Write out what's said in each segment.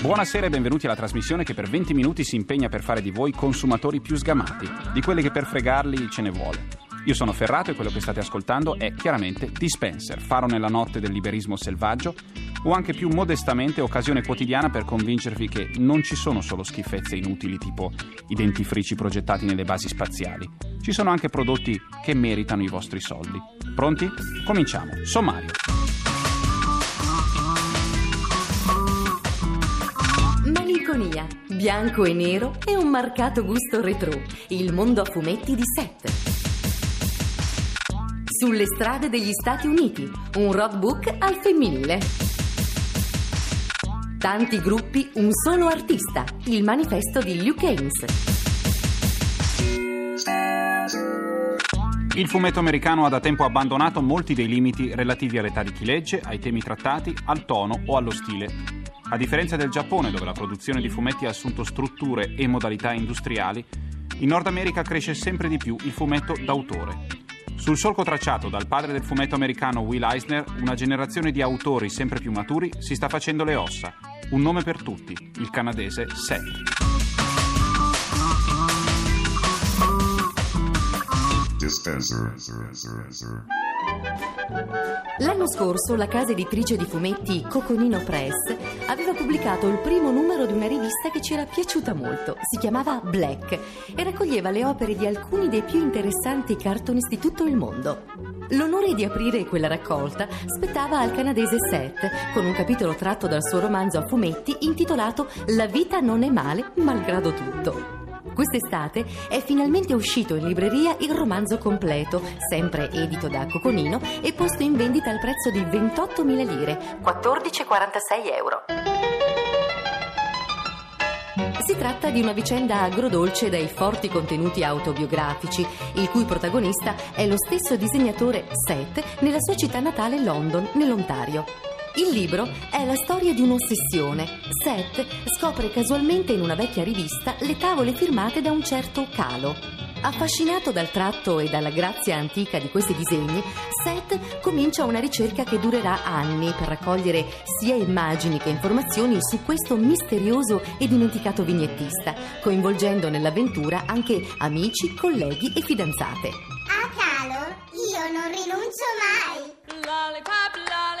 Buonasera e benvenuti alla trasmissione che per 20 minuti si impegna per fare di voi consumatori più sgamati, di quelli che per fregarli ce ne vuole. Io sono Ferrato e quello che state ascoltando è chiaramente Dispenser, faro nella notte del liberismo selvaggio o anche più modestamente occasione quotidiana per convincervi che non ci sono solo schifezze inutili tipo i dentifrici progettati nelle basi spaziali. Ci sono anche prodotti che meritano i vostri soldi. Pronti? Cominciamo. Sommario. Malinconia, bianco e nero e un marcato gusto retro. Il mondo a fumetti di Seth. Sulle strade degli Stati Uniti, un roadbook al femminile. Tanti gruppi, un solo artista. Il manifesto di Luke Haynes. Il fumetto americano ha da tempo abbandonato molti dei limiti relativi all'età di chi legge, ai temi trattati, al tono o allo stile. A differenza del Giappone, dove la produzione di fumetti ha assunto strutture e modalità industriali, in Nord America cresce sempre di più il fumetto d'autore. Sul solco tracciato dal padre del fumetto americano Will Eisner, una generazione di autori sempre più maturi si sta facendo le ossa. Un nome per tutti, il canadese Seth. L'anno scorso la casa editrice di fumetti Coconino Press aveva pubblicato il primo numero di una rivista che ci era piaciuta molto. Si chiamava Black e raccoglieva le opere di alcuni dei più interessanti cartoonist di tutto il mondo. L'onore di aprire quella raccolta spettava al canadese Seth con un capitolo tratto dal suo romanzo a fumetti intitolato La vita non è male, malgrado tutto. Quest'estate è finalmente uscito in libreria il romanzo completo, sempre edito da Coconino e posto in vendita al prezzo di 28.000 lire, 14,46 euro. Si tratta di una vicenda agrodolce dai forti contenuti autobiografici, il cui protagonista è lo stesso disegnatore Seth nella sua città natale London, nell'Ontario. Il libro è la storia di un'ossessione. Seth scopre casualmente in una vecchia rivista le tavole firmate da un certo Calo. Affascinato dal tratto e dalla grazia antica di questi disegni, Seth comincia una ricerca che durerà anni per raccogliere sia immagini che informazioni su questo misterioso e dimenticato vignettista, coinvolgendo nell'avventura anche amici, colleghi e fidanzate. A Calo io non rinuncio mai.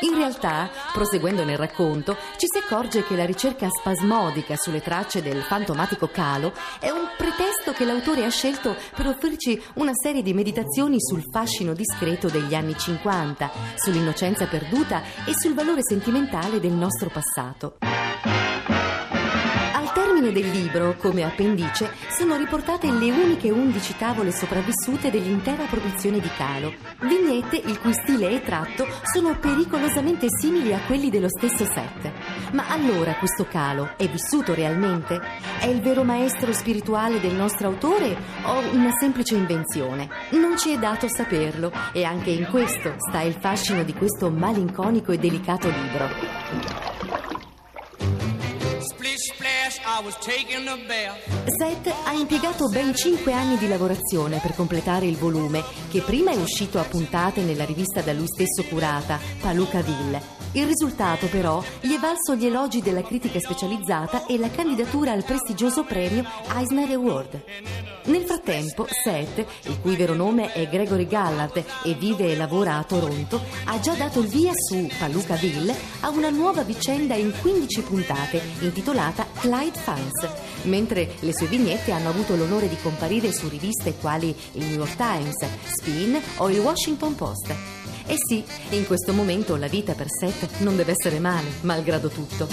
In realtà, proseguendo nel racconto, ci si accorge che la ricerca spasmodica sulle tracce del fantomatico Calo è un pretesto che l'autore ha scelto per offrirci una serie di meditazioni sul fascino discreto degli anni 50, sull'innocenza perduta e sul valore sentimentale del nostro passato. Termine del libro, come appendice, sono riportate le uniche 11 tavole sopravvissute dell'intera produzione di Calo. Vignette il cui stile e tratto sono pericolosamente simili a quelli dello stesso set. Ma allora questo Calo è vissuto realmente? È il vero maestro spirituale del nostro autore o una semplice invenzione? Non ci è dato saperlo e anche in questo sta il fascino di questo malinconico e delicato libro. Splish splash, Seth ha impiegato ben 5 anni di lavorazione per completare il volume, che prima è uscito a puntate nella rivista da lui stesso curata, Palucaville. Il risultato, però, gli è valso gli elogi della critica specializzata e la candidatura al prestigioso premio Eisner Award. Nel frattempo, Seth, il cui vero nome è Gregory Gallard e vive e lavora a Toronto, ha già dato il via su Palucaville a una nuova vicenda in 15 puntate intitolata Clyde Fans, mentre le sue vignette hanno avuto l'onore di comparire su riviste quali il New York Times, Spin o il Washington Post. E sì, in questo momento la vita per Seth non deve essere male, malgrado tutto.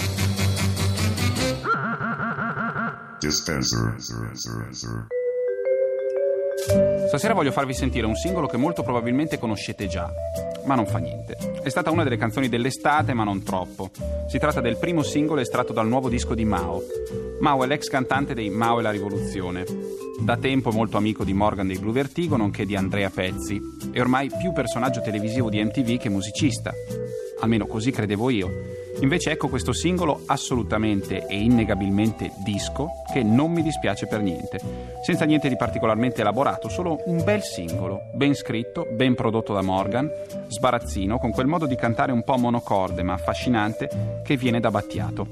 Dispenser. Stasera voglio farvi sentire un singolo che molto probabilmente conoscete già, ma non fa niente. È stata una delle canzoni dell'estate, ma non troppo. Si tratta del primo singolo estratto dal nuovo disco di Mao. Mao è l'ex cantante dei Mao e la rivoluzione. Da tempo molto amico di Morgan dei Blue Vertigo, nonché di Andrea Pezzi, e ormai più personaggio televisivo di MTV che musicista. Almeno così credevo io. Invece ecco questo singolo assolutamente e innegabilmente disco che non mi dispiace per niente. Senza niente di particolarmente elaborato, solo un bel singolo, ben scritto, ben prodotto da Morgan, sbarazzino, con quel modo di cantare un po' monocorde ma affascinante che viene da Battiato.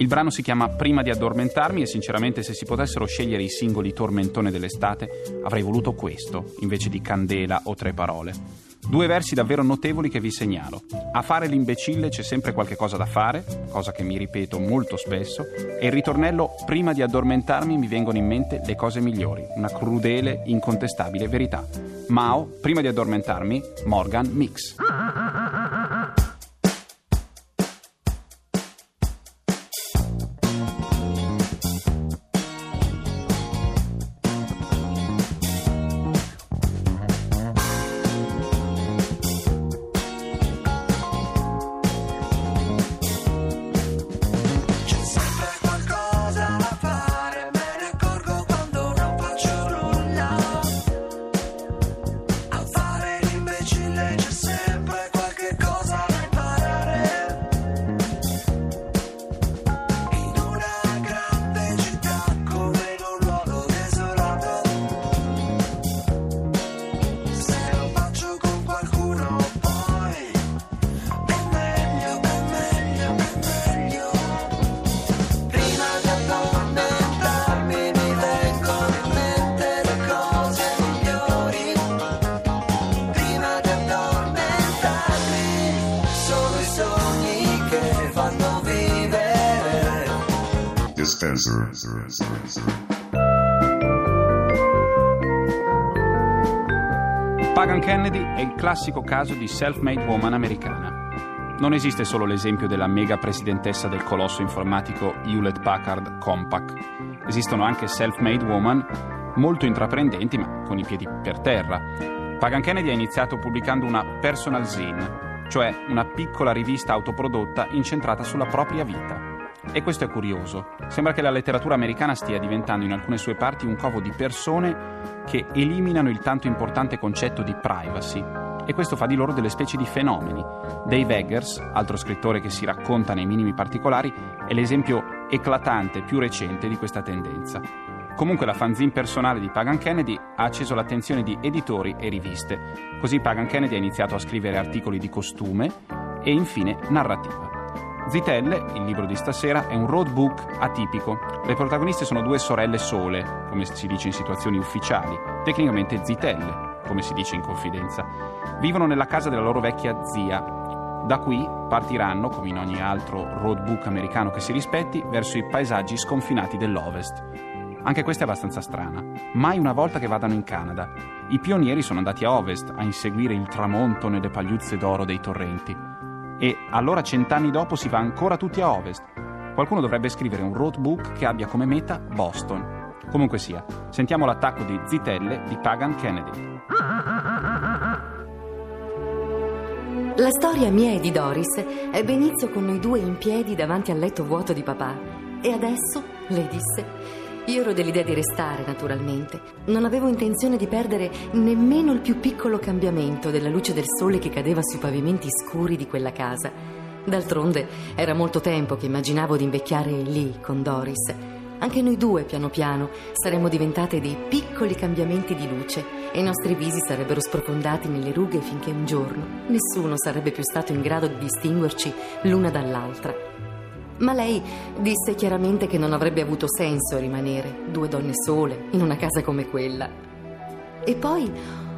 Il brano si chiama Prima di addormentarmi e sinceramente se si potessero scegliere i singoli tormentone dell'estate avrei voluto questo invece di Candela o Tre parole. Due versi davvero notevoli che vi segnalo. A fare l'imbecille c'è sempre qualche cosa da fare, cosa che mi ripeto molto spesso, e il ritornello prima di addormentarmi mi vengono in mente le cose migliori, una crudele, incontestabile verità. Mao, prima di addormentarmi, Morgan Mix. Pagan Kennedy è il classico caso di self-made woman americana. Non esiste solo l'esempio della mega presidentessa del colosso informatico Hewlett Packard Compaq. Esistono anche self-made woman molto intraprendenti ma con i piedi per terra. Pagan Kennedy ha iniziato pubblicando una personal zine, cioè una piccola rivista autoprodotta incentrata sulla propria vita. E questo è curioso. Sembra che la letteratura americana stia diventando in alcune sue parti un covo di persone che eliminano il tanto importante concetto di privacy. E questo fa di loro delle specie di fenomeni. Dave Eggers, altro scrittore che si racconta nei minimi particolari, è l'esempio eclatante più recente di questa tendenza. Comunque la fanzine personale di Pagan Kennedy ha acceso l'attenzione di editori e riviste. Così Pagan Kennedy ha iniziato a scrivere articoli di costume e infine narrativa. Zitelle, il libro di stasera, è un roadbook atipico. Le protagoniste sono due sorelle sole, come si dice in situazioni ufficiali, tecnicamente zitelle, come si dice in confidenza. Vivono nella casa della loro vecchia zia. Da qui partiranno, come in ogni altro roadbook americano che si rispetti, verso i paesaggi sconfinati dell'Ovest. Anche questa è abbastanza strana. Mai una volta che vadano in Canada. I pionieri sono andati a ovest a inseguire il tramonto nelle pagliuzze d'oro dei torrenti. E allora cent'anni dopo si va ancora tutti a ovest. Qualcuno dovrebbe scrivere un roadbook che abbia come meta Boston. Comunque sia, sentiamo l'attacco di Zitelle di Pagan Kennedy. La storia mia e di Doris ebbe inizio con noi due in piedi davanti al letto vuoto di papà. E adesso, lei disse, io ero dell'idea di restare, naturalmente. Non avevo intenzione di perdere nemmeno il più piccolo cambiamento della luce del sole che cadeva sui pavimenti scuri di quella casa. D'altronde era molto tempo che immaginavo di invecchiare lì con Doris. Anche noi due, piano piano, saremmo diventate dei piccoli cambiamenti di luce e i nostri visi sarebbero sprofondati nelle rughe finché un giorno nessuno sarebbe più stato in grado di distinguerci l'una dall'altra. Ma lei disse chiaramente che non avrebbe avuto senso rimanere due donne sole in una casa come quella. E poi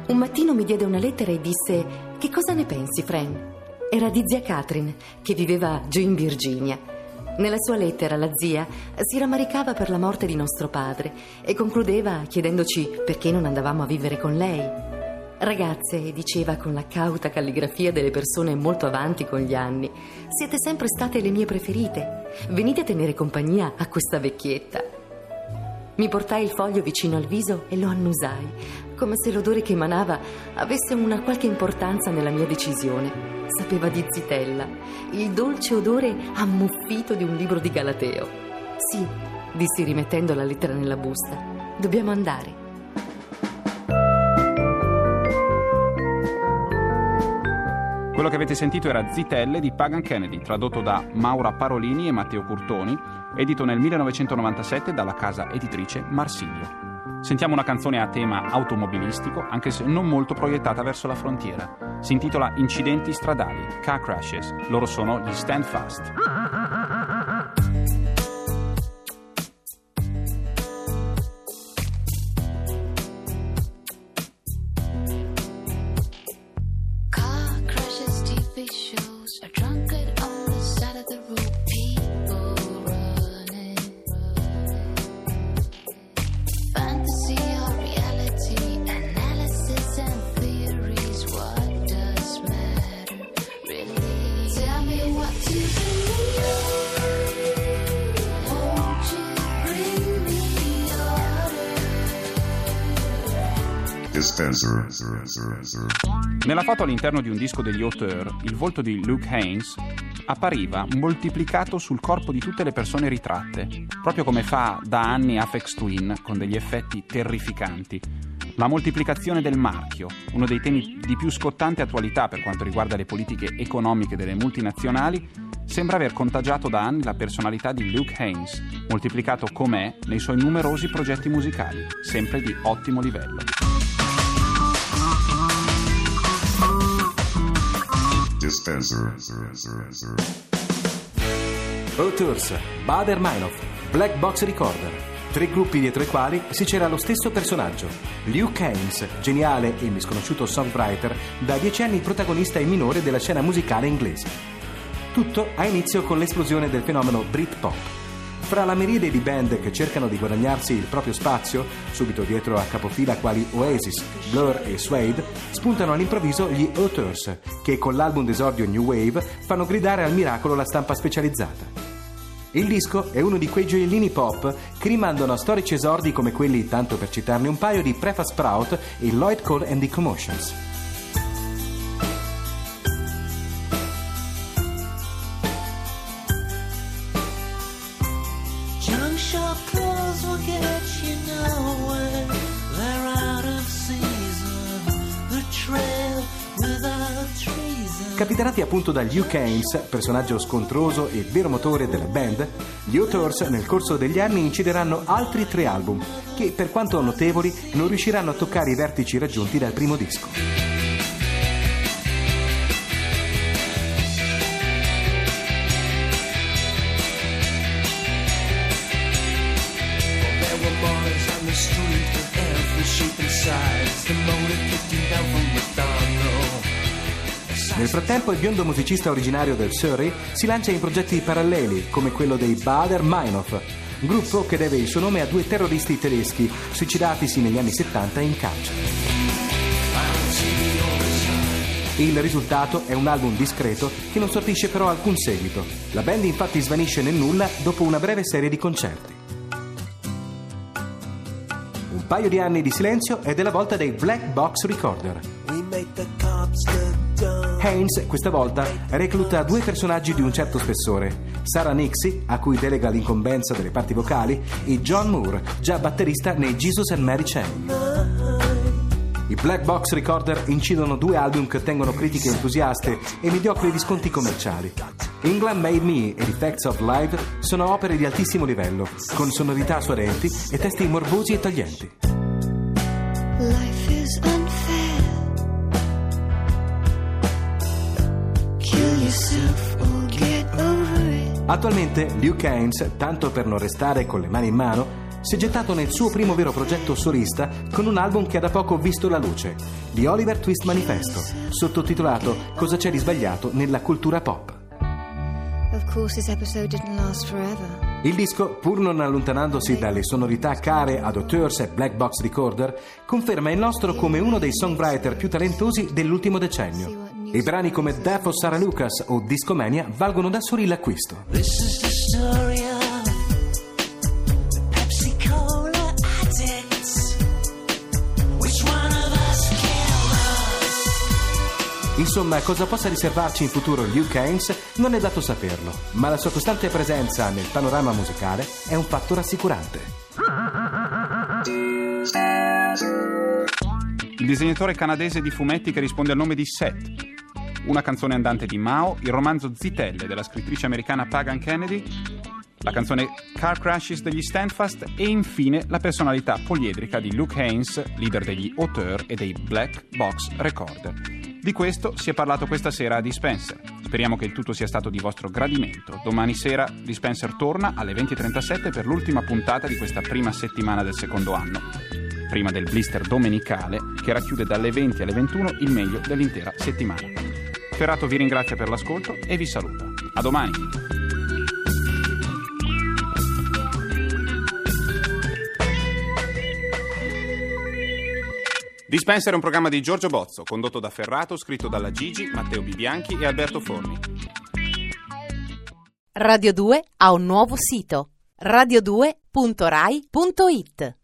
un mattino mi diede una lettera e disse: Che cosa ne pensi, Fran? Era di zia Catherine, che viveva giù in Virginia. Nella sua lettera la zia si rammaricava per la morte di nostro padre e concludeva chiedendoci perché non andavamo a vivere con lei. Ragazze, diceva con la cauta calligrafia delle persone molto avanti con gli anni, siete sempre state le mie preferite. Venite a tenere compagnia a questa vecchietta. Mi portai il foglio vicino al viso e lo annusai, come se l'odore che emanava avesse una qualche importanza nella mia decisione. Sapeva di zitella, il dolce odore ammuffito di un libro di Galateo. Sì, dissi rimettendo la lettera nella busta. Dobbiamo andare. Quello che avete sentito era Zitelle di Pagan Kennedy, tradotto da Maura Parolini e Matteo Curtoni, edito nel 1997 dalla casa editrice Marsilio. Sentiamo una canzone a tema automobilistico, anche se non molto proiettata verso la frontiera. Si intitola Incidenti stradali, Car Crashes. Loro sono gli Stand Fast. Dispenser. Nella foto all'interno di un disco degli Auteur, il volto di Luke Haynes appariva moltiplicato sul corpo di tutte le persone ritratte, proprio come fa da anni Apex Twin con degli effetti terrificanti. La moltiplicazione del marchio, uno dei temi di più scottante attualità per quanto riguarda le politiche economiche delle multinazionali, sembra aver contagiato da anni la personalità di Luke Haynes, moltiplicato com'è nei suoi numerosi progetti musicali, sempre di ottimo livello. Dispenser. Auteurs, Bader Meinhof, Black Box Recorder. Tre gruppi dietro i quali si c'era lo stesso personaggio, Luke Haynes, geniale e misconosciuto songwriter, da dieci anni protagonista e minore della scena musicale inglese. Tutto ha inizio con l'esplosione del fenomeno Britpop. Fra la miriade di band che cercano di guadagnarsi il proprio spazio, subito dietro a capofila quali Oasis, Blur e Suede, spuntano all'improvviso gli Auteurs, che con l'album d'esordio New Wave fanno gridare al miracolo la stampa specializzata. Il disco è uno di quei gioiellini pop che rimandano a storici esordi come quelli, tanto per citarne un paio, di Preface Sprout e Lloyd Cole and the Commotions. Capitanati appunto da Luke Haynes, personaggio scontroso e vero motore della band, gli Authors nel corso degli anni incideranno altri tre album che, per quanto notevoli, non riusciranno a toccare i vertici raggiunti dal primo disco. The street of every shape and size. The motor Nel frattempo il biondo musicista originario del Surrey si lancia in progetti paralleli come quello dei Bader Meinhof, gruppo che deve il suo nome a due terroristi tedeschi suicidatisi negli anni 70 in carcere. Il risultato è un album discreto che non sortisce però alcun seguito. La band infatti svanisce nel nulla dopo una breve serie di concerti. Un paio di anni di silenzio è la volta dei Black Box Recorder. We make the cops look. Haynes, questa volta, recluta due personaggi di un certo spessore, Sarah Nixie, a cui delega l'incombenza delle parti vocali, e John Moore, già batterista nei Jesus and Mary Chain. I Black Box Recorder incidono due album che ottengono critiche entusiaste e mediocri riscontri commerciali. England Made Me e The Facts of Life sono opere di altissimo livello, con sonorità suadenti e testi morbosi e taglienti. Attualmente Luke Haynes, tanto per non restare con le mani in mano, si è gettato nel suo primo vero progetto solista con un album che ha da poco visto la luce, The Oliver Twist Manifesto, sottotitolato Cosa c'è di sbagliato nella cultura pop. Il disco, pur non allontanandosi dalle sonorità care ad Auteurs e Black Box Recorder, conferma il nostro come uno dei songwriter più talentosi dell'ultimo decennio. I brani come Death of Sarah Lucas o Discomania valgono da soli l'acquisto. Insomma, cosa possa riservarci in futuro Liu Haynes non è dato saperlo, ma la sua costante presenza nel panorama musicale è un fatto rassicurante. Il disegnatore canadese di fumetti che risponde al nome di Seth una canzone andante di Mao, il romanzo Zitelle della scrittrice americana Pagan Kennedy, la canzone Car Crashes degli Standfast e infine la personalità poliedrica di Luke Haynes, leader degli Auteur e dei Black Box Recorder. Di questo si è parlato questa sera a Dispenser. Speriamo che il tutto sia stato di vostro gradimento. Domani sera Dispenser torna alle 20.37 per l'ultima puntata di questa prima settimana del secondo anno, prima del blister domenicale che racchiude dalle 20 alle 21 il meglio dell'intera settimana. Ferrato vi ringrazia per l'ascolto e vi saluta. A domani! Dispenser è un programma di Giorgio Bozzo, condotto da Ferrato, scritto dalla Gigi, Matteo Bibianchi e Alberto Forni. Radio 2 ha un nuovo sito radio2.rai.it